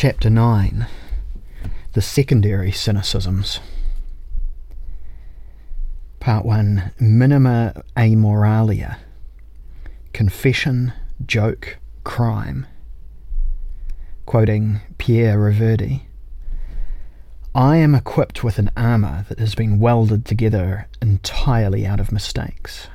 Chapter 9 The Secondary Cynicisms. Part 1 Minima Amoralia Confession, Joke, Crime. Quoting Pierre Reverdy I am equipped with an armour that has been welded together entirely out of mistakes.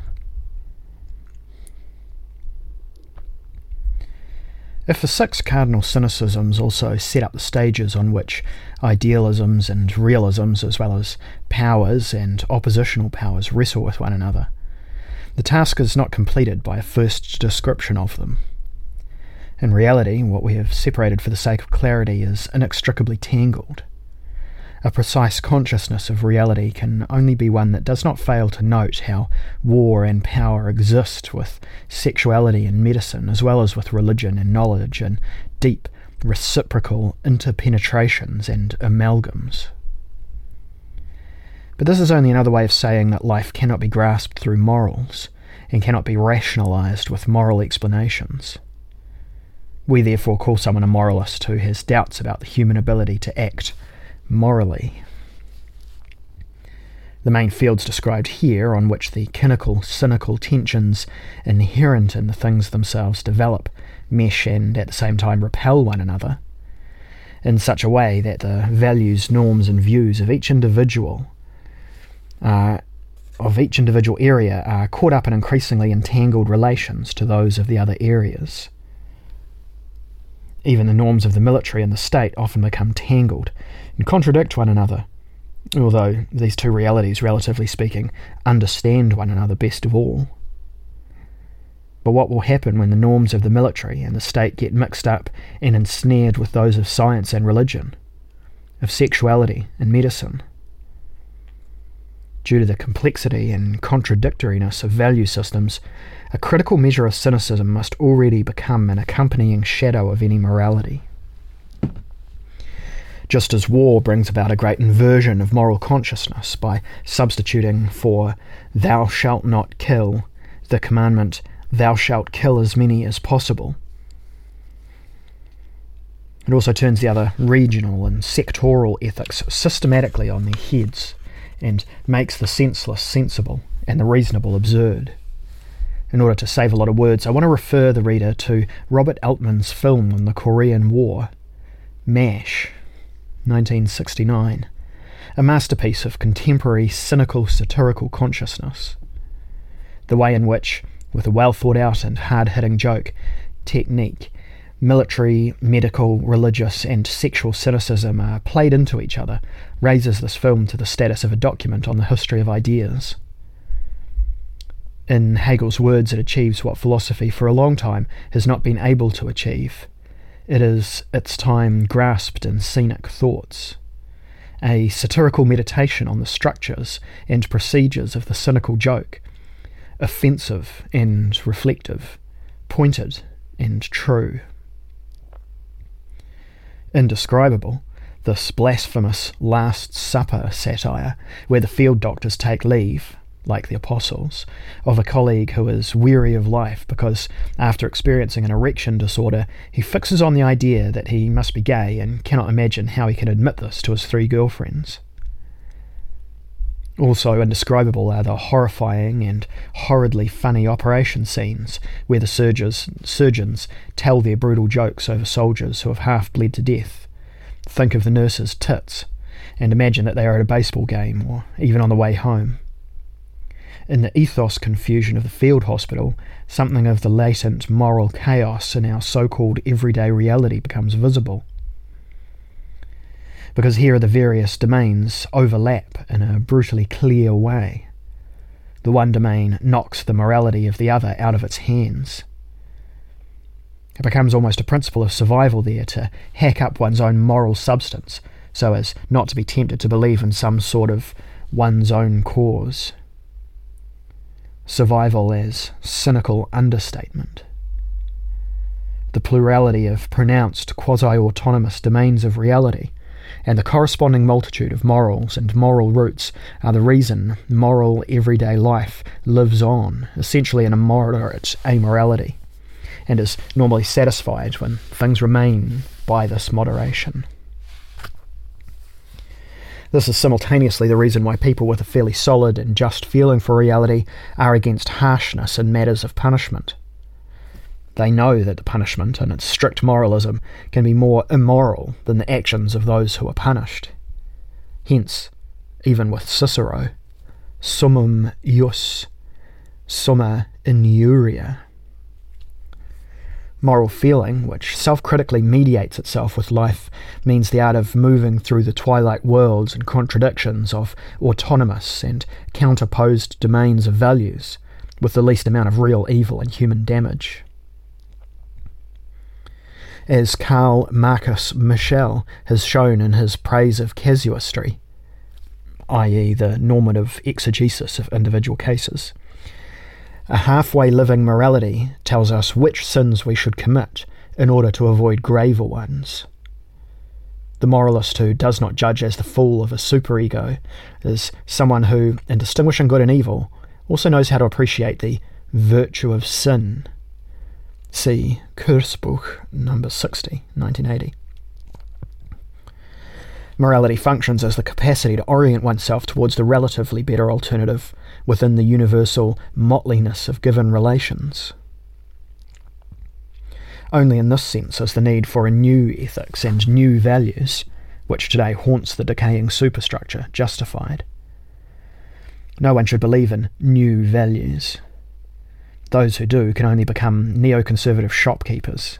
If the six cardinal cynicisms also set up the stages on which idealisms and realisms, as well as powers and oppositional powers, wrestle with one another, the task is not completed by a first description of them. In reality, what we have separated for the sake of clarity is inextricably tangled. A precise consciousness of reality can only be one that does not fail to note how war and power exist with sexuality and medicine, as well as with religion and knowledge, and deep reciprocal interpenetrations and amalgams. But this is only another way of saying that life cannot be grasped through morals and cannot be rationalized with moral explanations. We therefore call someone a moralist who has doubts about the human ability to act morally. The main fields described here, on which the cynical, cynical tensions inherent in the things themselves develop, mesh, and at the same time repel one another, in such a way that the values, norms, and views of each individual, uh, of each individual area, are caught up in increasingly entangled relations to those of the other areas. Even the norms of the military and the state often become tangled and contradict one another, although these two realities, relatively speaking, understand one another best of all. But what will happen when the norms of the military and the state get mixed up and ensnared with those of science and religion, of sexuality and medicine? Due to the complexity and contradictoriness of value systems, a critical measure of cynicism must already become an accompanying shadow of any morality just as war brings about a great inversion of moral consciousness by substituting for thou shalt not kill the commandment thou shalt kill as many as possible. It also turns the other regional and sectoral ethics systematically on their heads and makes the senseless sensible and the reasonable absurd. In order to save a lot of words, I want to refer the reader to Robert Altman's film on the Korean War, MASH, 1969, a masterpiece of contemporary cynical satirical consciousness. The way in which, with a well thought out and hard hitting joke, technique, military, medical, religious, and sexual cynicism are played into each other raises this film to the status of a document on the history of ideas. In Hegel's words, it achieves what philosophy for a long time has not been able to achieve it is its time grasped in scenic thoughts, a satirical meditation on the structures and procedures of the cynical joke, offensive and reflective, pointed and true. Indescribable, this blasphemous Last Supper satire, where the field doctors take leave, like the apostles, of a colleague who is weary of life because, after experiencing an erection disorder, he fixes on the idea that he must be gay and cannot imagine how he can admit this to his three girlfriends. Also indescribable are the horrifying and horridly funny operation scenes where the surgeons, surgeons tell their brutal jokes over soldiers who have half bled to death. Think of the nurses' tits and imagine that they are at a baseball game or even on the way home in the ethos confusion of the field hospital, something of the latent moral chaos in our so called everyday reality becomes visible. Because here the various domains overlap in a brutally clear way. The one domain knocks the morality of the other out of its hands. It becomes almost a principle of survival there to hack up one's own moral substance so as not to be tempted to believe in some sort of one's own cause survival as cynical understatement. The plurality of pronounced quasi autonomous domains of reality and the corresponding multitude of morals and moral roots are the reason moral everyday life lives on, essentially in a moderate amorality, and is normally satisfied when things remain by this moderation. This is simultaneously the reason why people with a fairly solid and just feeling for reality are against harshness in matters of punishment. They know that the punishment and its strict moralism can be more immoral than the actions of those who are punished. Hence, even with Cicero, summum ius, summa iuria. Moral feeling, which self critically mediates itself with life, means the art of moving through the twilight worlds and contradictions of autonomous and counterposed domains of values, with the least amount of real evil and human damage. As Karl Markus Michel has shown in his praise of casuistry, i.e., the normative exegesis of individual cases, a halfway living morality tells us which sins we should commit in order to avoid graver ones. The moralist who does not judge as the fool of a superego is someone who, in distinguishing good and evil, also knows how to appreciate the virtue of sin. See Kursbuch, number 60, 1980. Morality functions as the capacity to orient oneself towards the relatively better alternative within the universal motleiness of given relations. Only in this sense is the need for a new ethics and new values, which today haunts the decaying superstructure, justified. No one should believe in new values. Those who do can only become neoconservative shopkeepers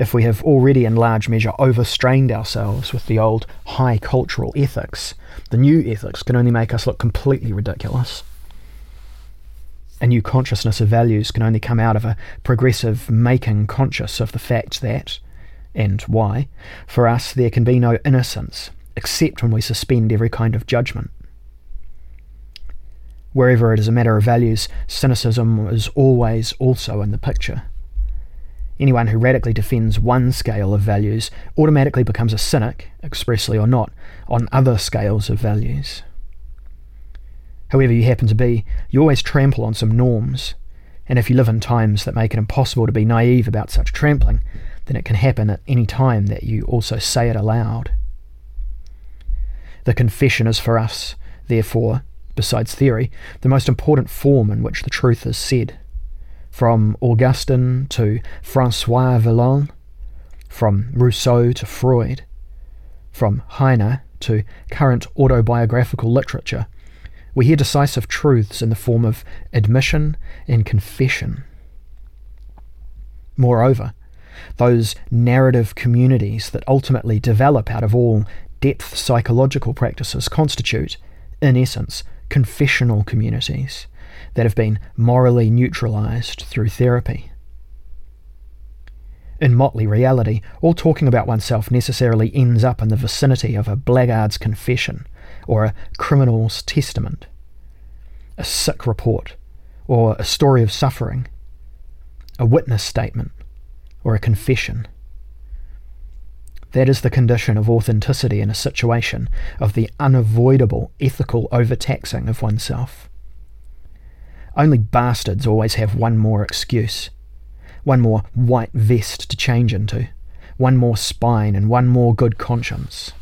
if we have already in large measure overstrained ourselves with the old high cultural ethics, the new ethics can only make us look completely ridiculous. A new consciousness of values can only come out of a progressive making conscious of the fact that, and why, for us there can be no innocence except when we suspend every kind of judgment. Wherever it is a matter of values, cynicism is always also in the picture. Anyone who radically defends one scale of values automatically becomes a cynic, expressly or not, on other scales of values. However you happen to be, you always trample on some norms, and if you live in times that make it impossible to be naive about such trampling, then it can happen at any time that you also say it aloud. The confession is for us, therefore, besides theory, the most important form in which the truth is said from Augustine to Francois Villon, from Rousseau to Freud, from Heine to current autobiographical literature, we hear decisive truths in the form of admission and confession. Moreover, those narrative communities that ultimately develop out of all depth psychological practices constitute, in essence, confessional communities that have been morally neutralized through therapy. In motley reality, all talking about oneself necessarily ends up in the vicinity of a blackguard's confession or a criminal's testament, a sick report or a story of suffering, a witness statement or a confession. That is the condition of authenticity in a situation of the unavoidable ethical overtaxing of oneself. Only bastards always have one more excuse, one more white vest to change into, one more spine, and one more good conscience.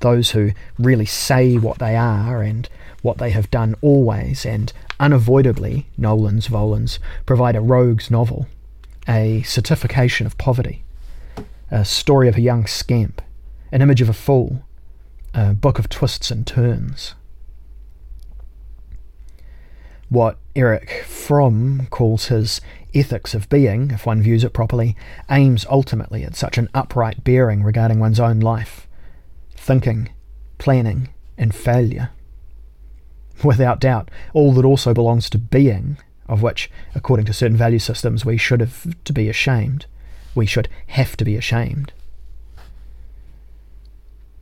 Those who really say what they are and what they have done always and unavoidably, nolens volens, provide a rogue's novel, a certification of poverty, a story of a young scamp, an image of a fool, a book of twists and turns. What Erich Fromm calls his ethics of being, if one views it properly, aims ultimately at such an upright bearing regarding one's own life, thinking, planning, and failure. Without doubt, all that also belongs to being, of which, according to certain value systems, we should have to be ashamed. We should have to be ashamed.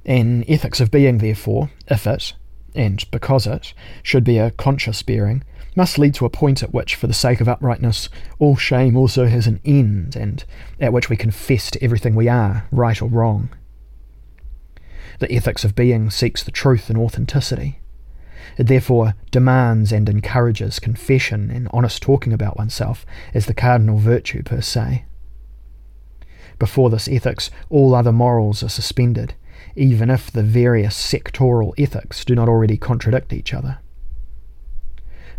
An ethics of being, therefore, if it, and because it, should be a conscious bearing, must lead to a point at which, for the sake of uprightness, all shame also has an end, and at which we confess to everything we are, right or wrong. The ethics of being seeks the truth and authenticity. It therefore demands and encourages confession and honest talking about oneself as the cardinal virtue per se. Before this ethics, all other morals are suspended, even if the various sectoral ethics do not already contradict each other.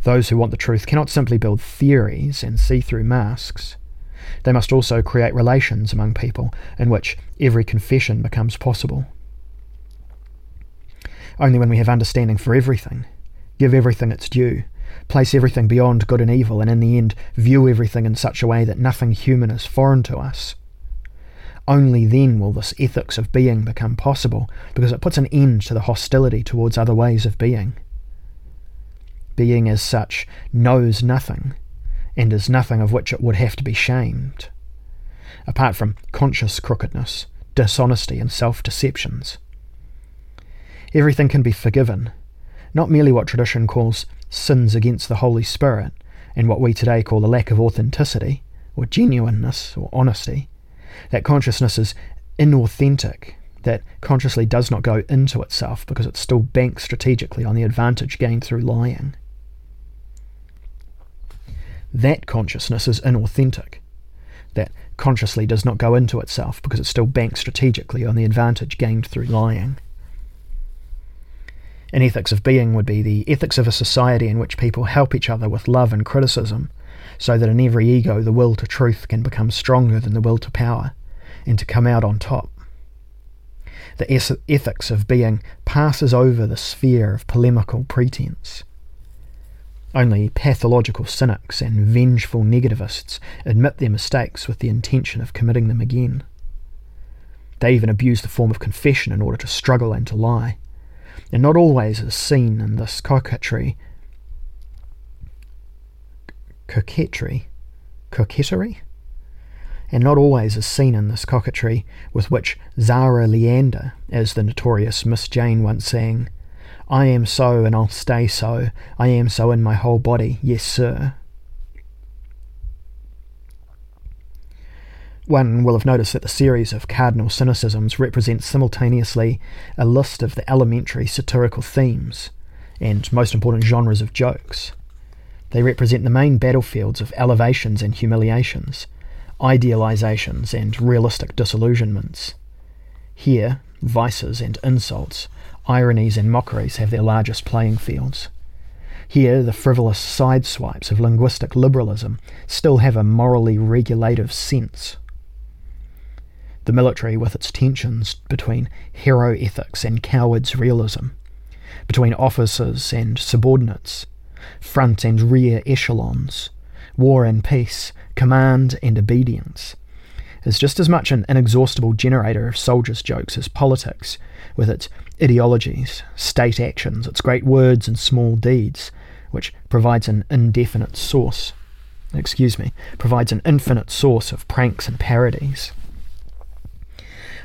Those who want the truth cannot simply build theories and see through masks. They must also create relations among people in which every confession becomes possible. Only when we have understanding for everything, give everything its due, place everything beyond good and evil, and in the end view everything in such a way that nothing human is foreign to us, only then will this ethics of being become possible, because it puts an end to the hostility towards other ways of being. Being as such knows nothing, and is nothing of which it would have to be shamed, apart from conscious crookedness, dishonesty, and self deceptions. Everything can be forgiven, not merely what tradition calls sins against the Holy Spirit, and what we today call the lack of authenticity, or genuineness, or honesty. That consciousness is inauthentic, that consciously does not go into itself because it still banks strategically on the advantage gained through lying. That consciousness is inauthentic, that consciously does not go into itself because it still banks strategically on the advantage gained through lying. An ethics of being would be the ethics of a society in which people help each other with love and criticism, so that in every ego the will to truth can become stronger than the will to power, and to come out on top. The ethics of being passes over the sphere of polemical pretense. Only pathological cynics and vengeful negativists admit their mistakes with the intention of committing them again. They even abuse the form of confession in order to struggle and to lie and not always is seen in this coquetry. Coquetry? Coquetry? And not always is seen in this coquetry with which Zara Leander, as the notorious Miss Jane once sang, I am so and I'll stay so, I am so in my whole body, yes, sir. One will have noticed that the series of cardinal cynicisms represents simultaneously a list of the elementary satirical themes and most important genres of jokes. They represent the main battlefields of elevations and humiliations, idealizations and realistic disillusionments. Here, vices and insults, ironies and mockeries have their largest playing fields. Here, the frivolous sideswipes of linguistic liberalism still have a morally regulative sense the military with its tensions between hero ethics and coward's realism, between officers and subordinates, front and rear echelons, war and peace, command and obedience, is just as much an inexhaustible generator of soldiers' jokes as politics, with its ideologies, state actions, its great words and small deeds, which provides an indefinite source, excuse me, provides an infinite source of pranks and parodies.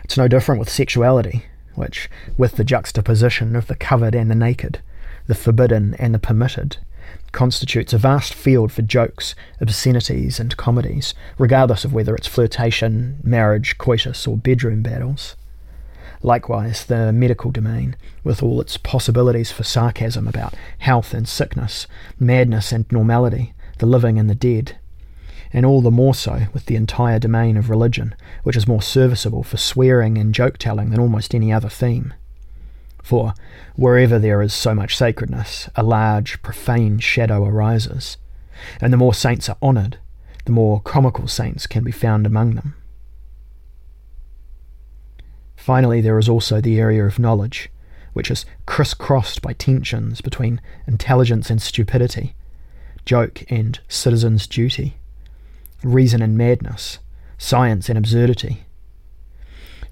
It's no different with sexuality, which, with the juxtaposition of the covered and the naked, the forbidden and the permitted, constitutes a vast field for jokes, obscenities, and comedies, regardless of whether it's flirtation, marriage, coitus, or bedroom battles. Likewise, the medical domain, with all its possibilities for sarcasm about health and sickness, madness and normality, the living and the dead, and all the more so with the entire domain of religion, which is more serviceable for swearing and joke telling than almost any other theme. For wherever there is so much sacredness, a large, profane shadow arises, and the more saints are honoured, the more comical saints can be found among them. Finally, there is also the area of knowledge, which is crisscrossed by tensions between intelligence and stupidity, joke and citizen's duty reason and madness, science and absurdity.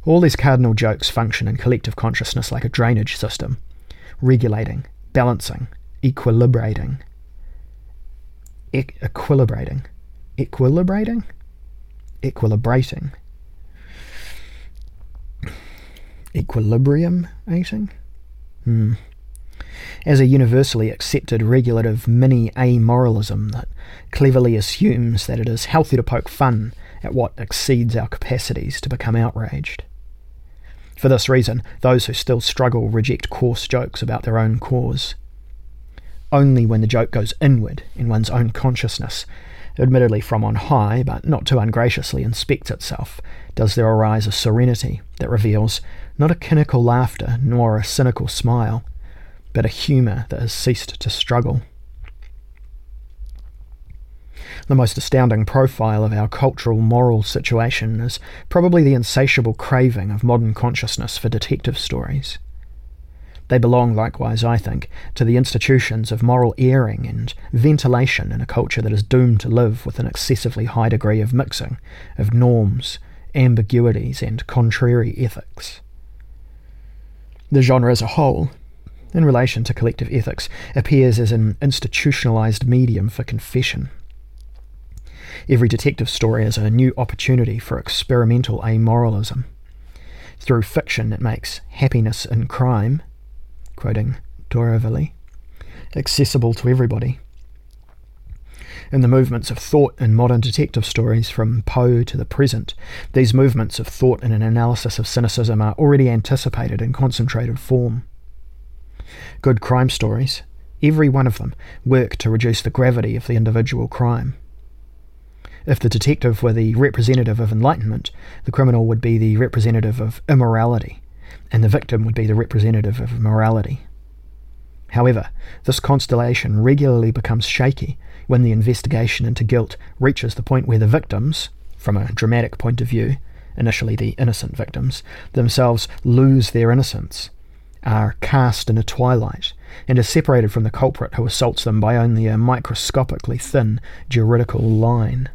All these cardinal jokes function in collective consciousness like a drainage system, regulating, balancing, equilibrating. E- equilibrating. Equilibrating? Equilibrating. Equilibrium ating? Hmm as a universally accepted regulative mini amoralism that cleverly assumes that it is healthy to poke fun at what exceeds our capacities to become outraged. For this reason, those who still struggle reject coarse jokes about their own cause. only when the joke goes inward in one's own consciousness, admittedly from on high, but not too ungraciously inspects itself, does there arise a serenity that reveals not a cynical laughter nor a cynical smile, but a humour that has ceased to struggle. The most astounding profile of our cultural moral situation is probably the insatiable craving of modern consciousness for detective stories. They belong, likewise, I think, to the institutions of moral airing and ventilation in a culture that is doomed to live with an excessively high degree of mixing of norms, ambiguities, and contrary ethics. The genre as a whole, in relation to collective ethics, appears as an institutionalized medium for confession. Every detective story is a new opportunity for experimental amoralism. Through fiction, it makes happiness in crime quoting D'Aurevilly, accessible to everybody. In the movements of thought in modern detective stories, from Poe to the present, these movements of thought and an analysis of cynicism are already anticipated in concentrated form. Good crime stories, every one of them, work to reduce the gravity of the individual crime. If the detective were the representative of enlightenment, the criminal would be the representative of immorality, and the victim would be the representative of morality. However, this constellation regularly becomes shaky when the investigation into guilt reaches the point where the victims, from a dramatic point of view, initially the innocent victims, themselves lose their innocence, are cast in a twilight, and are separated from the culprit who assaults them by only a microscopically thin juridical line.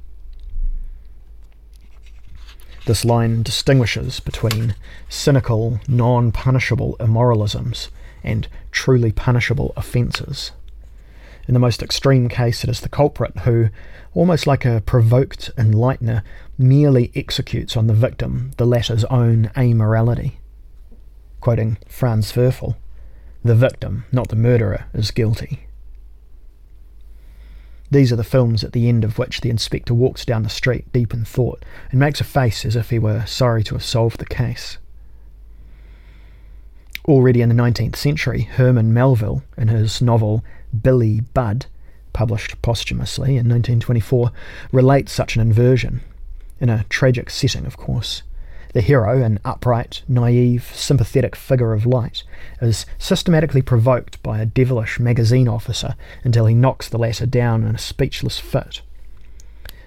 This line distinguishes between cynical, non punishable immoralisms and truly punishable offences. In the most extreme case, it is the culprit who, almost like a provoked enlightener, merely executes on the victim the latter's own amorality. Quoting Franz Werfel, the victim, not the murderer, is guilty. These are the films at the end of which the inspector walks down the street deep in thought and makes a face as if he were sorry to have solved the case. Already in the 19th century, Herman Melville, in his novel Billy Budd, published posthumously in 1924, relates such an inversion, in a tragic setting, of course. The hero, an upright, naive, sympathetic figure of light, is systematically provoked by a devilish magazine officer until he knocks the latter down in a speechless fit.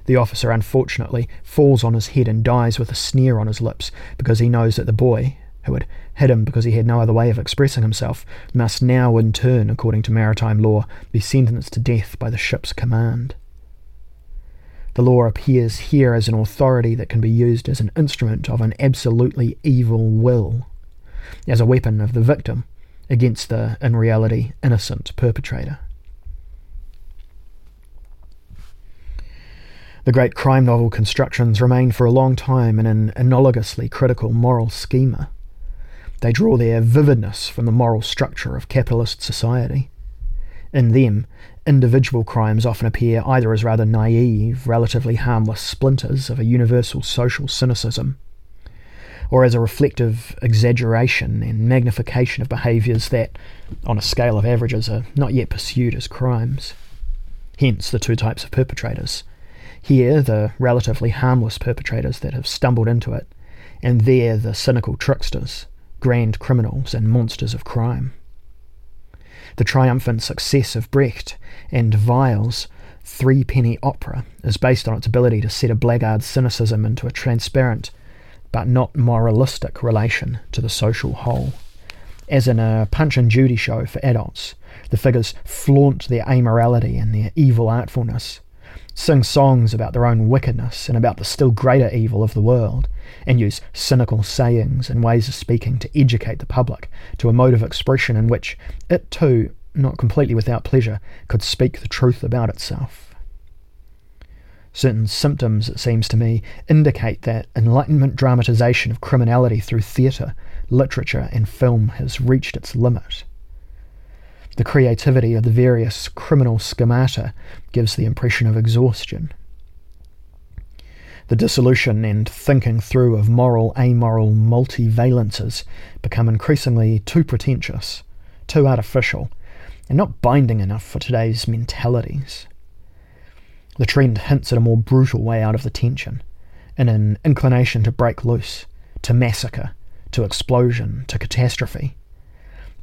The officer unfortunately falls on his head and dies with a sneer on his lips because he knows that the boy, who had hit him because he had no other way of expressing himself, must now, in turn, according to maritime law, be sentenced to death by the ship's command. The law appears here as an authority that can be used as an instrument of an absolutely evil will, as a weapon of the victim against the, in reality, innocent perpetrator. The great crime novel constructions remain for a long time in an analogously critical moral schema. They draw their vividness from the moral structure of capitalist society. In them, individual crimes often appear either as rather naive, relatively harmless splinters of a universal social cynicism, or as a reflective exaggeration and magnification of behaviours that, on a scale of averages, are not yet pursued as crimes. Hence the two types of perpetrators. Here, the relatively harmless perpetrators that have stumbled into it, and there, the cynical tricksters, grand criminals, and monsters of crime. The triumphant success of Brecht and Weill's Three Penny Opera is based on its ability to set a blackguard's cynicism into a transparent but not moralistic relation to the social whole. As in a Punch and Judy show for adults, the figures flaunt their amorality and their evil artfulness, sing songs about their own wickedness and about the still greater evil of the world, and use cynical sayings and ways of speaking to educate the public to a mode of expression in which it too, not completely without pleasure, could speak the truth about itself. Certain symptoms, it seems to me, indicate that Enlightenment dramatization of criminality through theatre, literature, and film has reached its limit. The creativity of the various criminal schemata gives the impression of exhaustion. The dissolution and thinking through of moral amoral multivalences become increasingly too pretentious, too artificial, and not binding enough for today's mentalities. The trend hints at a more brutal way out of the tension, in an inclination to break loose, to massacre, to explosion, to catastrophe.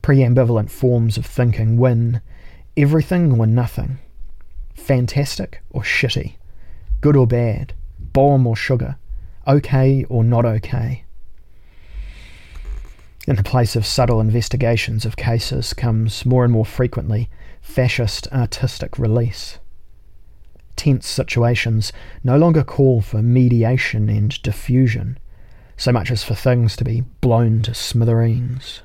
Preambivalent forms of thinking win everything or nothing, fantastic or shitty, good or bad, bomb or sugar, okay or not okay. In the place of subtle investigations of cases comes more and more frequently fascist artistic release. Tense situations no longer call for mediation and diffusion, so much as for things to be blown to smithereens.